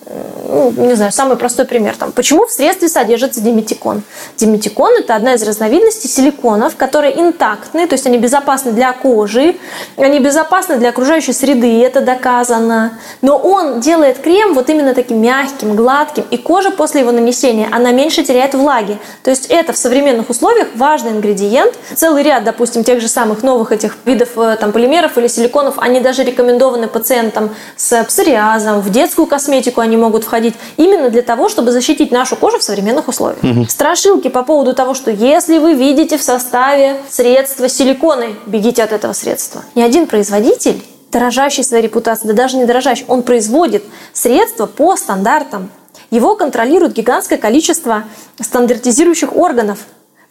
ну, не знаю, самый простой пример. Там, почему в средстве содержится диметикон? Диметикон – это одна из разновидностей силиконов, которые интактны, то есть они безопасны для кожи, они безопасны для окружающей среды, это доказано. Но он делает крем вот именно таким мягким, гладким, и кожа после его нанесения, она меньше теряет влаги. То есть это в современных условиях важный ингредиент. Целый ряд, допустим, тех же самых новых этих видов э, там, полимеров или силиконов, они даже рекомендованы пациентам с псориазом, в детскую косметику они могут входить, именно для того, чтобы защитить нашу кожу в современных условиях. Угу. Страшилки по поводу того, что если вы видите в составе средства силиконы, бегите от этого средства. Ни один производитель дорожащий своей репутацией, да даже не дорожащий, он производит средства по стандартам. Его контролирует гигантское количество стандартизирующих органов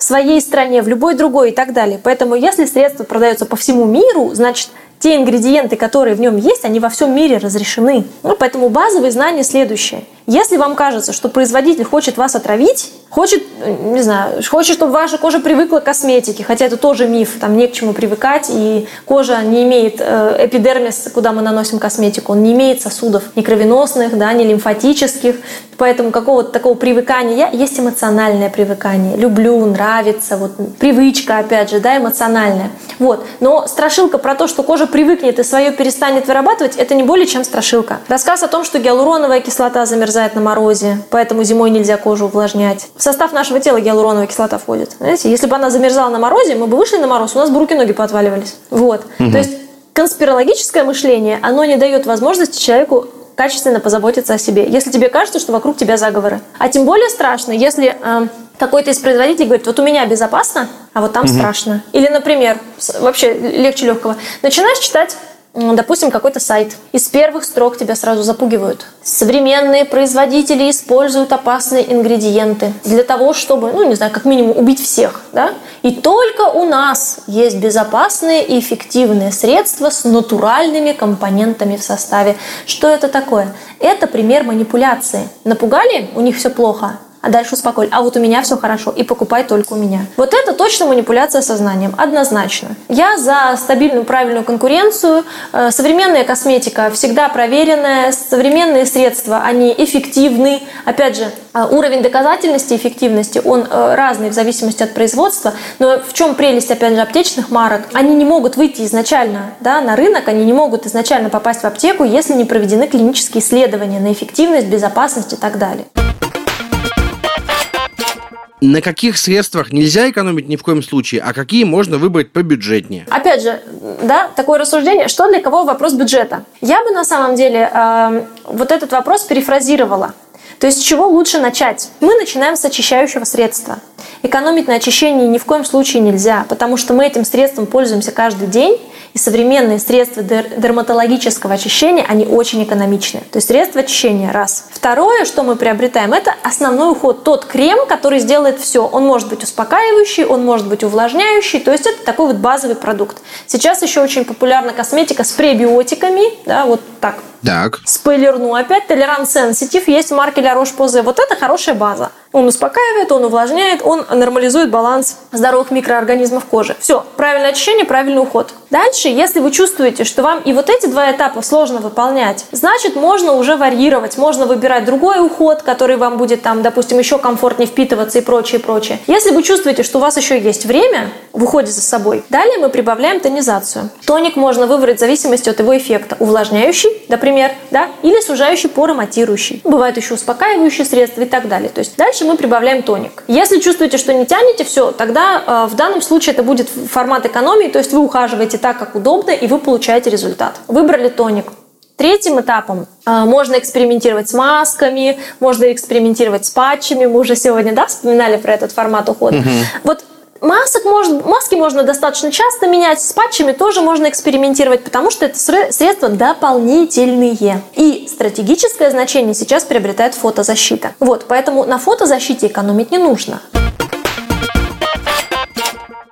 в своей стране, в любой другой и так далее. Поэтому если средства продаются по всему миру, значит те ингредиенты, которые в нем есть, они во всем мире разрешены. Ну, поэтому базовые знания следующие. Если вам кажется, что производитель хочет вас отравить, хочет, не знаю, хочет, чтобы ваша кожа привыкла к косметике, хотя это тоже миф, там не к чему привыкать, и кожа не имеет э, эпидермис, куда мы наносим косметику, он не имеет сосудов ни кровеносных, да, ни лимфатических, поэтому какого-то такого привыкания есть эмоциональное привыкание. Люблю, нравится, вот привычка, опять же, да, эмоциональная. Вот. Но страшилка про то, что кожа привыкнет и свое перестанет вырабатывать, это не более чем страшилка. Рассказ о том, что гиалуроновая кислота замерзает замерзает на морозе, поэтому зимой нельзя кожу увлажнять. В состав нашего тела гиалуроновая кислота входит. Знаете, если бы она замерзала на морозе, мы бы вышли на мороз, у нас бы руки-ноги поотваливались. Вот. Угу. То есть конспирологическое мышление, оно не дает возможности человеку качественно позаботиться о себе, если тебе кажется, что вокруг тебя заговоры. А тем более страшно, если э, какой-то из производителей говорит, вот у меня безопасно, а вот там угу. страшно. Или, например, вообще легче легкого, начинаешь читать допустим, какой-то сайт. Из первых строк тебя сразу запугивают. Современные производители используют опасные ингредиенты для того, чтобы, ну, не знаю, как минимум убить всех, да? И только у нас есть безопасные и эффективные средства с натуральными компонентами в составе. Что это такое? Это пример манипуляции. Напугали? У них все плохо а дальше успокоили. А вот у меня все хорошо, и покупай только у меня. Вот это точно манипуляция сознанием, однозначно. Я за стабильную, правильную конкуренцию. Э, современная косметика всегда проверенная, современные средства, они эффективны. Опять же, э, уровень доказательности эффективности, он э, разный в зависимости от производства, но в чем прелесть, опять же, аптечных марок? Они не могут выйти изначально да, на рынок, они не могут изначально попасть в аптеку, если не проведены клинические исследования на эффективность, безопасность и так далее на каких средствах нельзя экономить ни в коем случае, а какие можно выбрать по бюджетнее? Опять же, да, такое рассуждение, что для кого вопрос бюджета? Я бы на самом деле э, вот этот вопрос перефразировала. То есть с чего лучше начать? Мы начинаем с очищающего средства. Экономить на очищении ни в коем случае нельзя, потому что мы этим средством пользуемся каждый день, и современные средства дерматологического очищения, они очень экономичны. То есть средства очищения – раз. Второе, что мы приобретаем, это основной уход. Тот крем, который сделает все. Он может быть успокаивающий, он может быть увлажняющий. То есть это такой вот базовый продукт. Сейчас еще очень популярна косметика с пребиотиками. Да, вот так. Так. Спойлерну опять. Толерант Sensitive есть в марке La Roche-Posay. Вот это хорошая база. Он успокаивает, он увлажняет, он нормализует баланс здоровых микроорганизмов кожи. Все, правильное очищение, правильный уход. Дальше, если вы чувствуете, что вам и вот эти два этапа сложно выполнять, значит, можно уже варьировать, можно выбирать другой уход, который вам будет там, допустим, еще комфортнее впитываться и прочее, прочее. Если вы чувствуете, что у вас еще есть время в уходе за собой, далее мы прибавляем тонизацию. Тоник можно выбрать в зависимости от его эффекта. Увлажняющий, например, да, или сужающий поры матирующий. Бывают еще успокаивающие средства и так далее. То есть дальше дальше мы прибавляем тоник. Если чувствуете, что не тянете, все, тогда э, в данном случае это будет формат экономии, то есть вы ухаживаете так, как удобно, и вы получаете результат. Выбрали тоник. Третьим этапом э, можно экспериментировать с масками, можно экспериментировать с патчами. Мы уже сегодня да, вспоминали про этот формат ухода. Угу. Вот масок может, маски можно достаточно часто менять, с патчами тоже можно экспериментировать, потому что это средства дополнительные. И стратегическое значение сейчас приобретает фотозащита. Вот, поэтому на фотозащите экономить не нужно.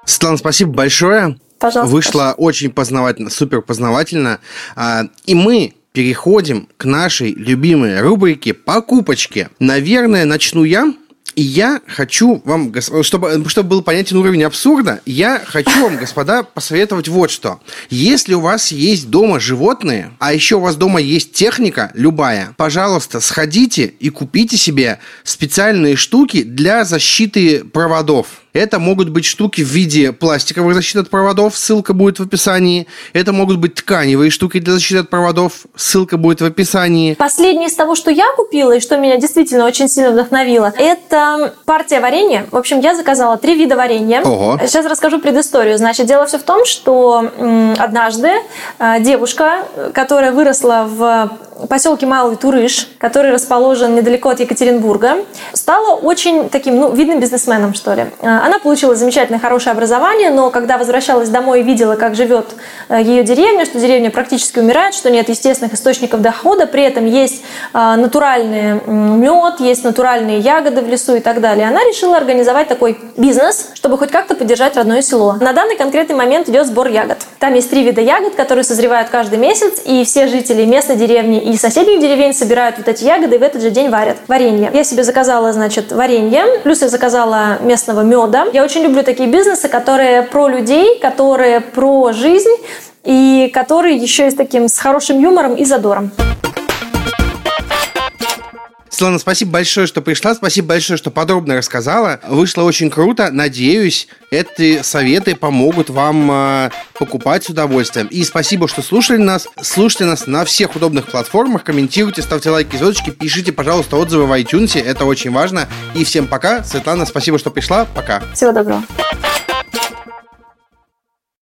Светлана, спасибо большое. Пожалуйста. Вышло очень познавательно, супер познавательно. А, и мы переходим к нашей любимой рубрике «Покупочки». Наверное, начну я И я хочу вам, чтобы, чтобы был понятен уровень абсурда, я хочу вам, господа, посоветовать вот что. Если у вас есть дома животные, а еще у вас дома есть техника, любая, пожалуйста, сходите и купите себе специальные штуки для защиты проводов. Это могут быть штуки в виде пластиковых защит от проводов, ссылка будет в описании. Это могут быть тканевые штуки для защиты от проводов, ссылка будет в описании. Последнее из того, что я купила и что меня действительно очень сильно вдохновило, это партия варенья. В общем, я заказала три вида варенья. Ого. Сейчас расскажу предысторию. Значит, дело все в том, что однажды э, девушка, которая выросла в поселке Малый Турыш, который расположен недалеко от Екатеринбурга, стала очень таким, ну, видным бизнесменом, что ли. Э, она получила замечательное, хорошее образование, но когда возвращалась домой и видела, как живет э, ее деревня, что деревня практически умирает, что нет естественных источников дохода, при этом есть э, натуральный мед, есть натуральные ягоды в лесу и так далее, она решила организовать такой бизнес, чтобы хоть как-то поддержать родное село. На данный конкретный момент идет сбор ягод. Там есть три вида ягод, которые созревают каждый месяц, и все жители местной деревни и соседних деревень собирают вот эти ягоды и в этот же день варят варенье. Я себе заказала, значит, варенье, плюс я заказала местного меда. Я очень люблю такие бизнесы, которые про людей, которые про жизнь и которые еще и с таким с хорошим юмором и задором. Светлана, спасибо большое, что пришла, спасибо большое, что подробно рассказала. Вышло очень круто. Надеюсь, эти советы помогут вам э, покупать с удовольствием. И спасибо, что слушали нас. Слушайте нас на всех удобных платформах, комментируйте, ставьте лайки, звездочки, пишите, пожалуйста, отзывы в iTunes. Это очень важно. И всем пока. Светлана, спасибо, что пришла. Пока. Всего доброго.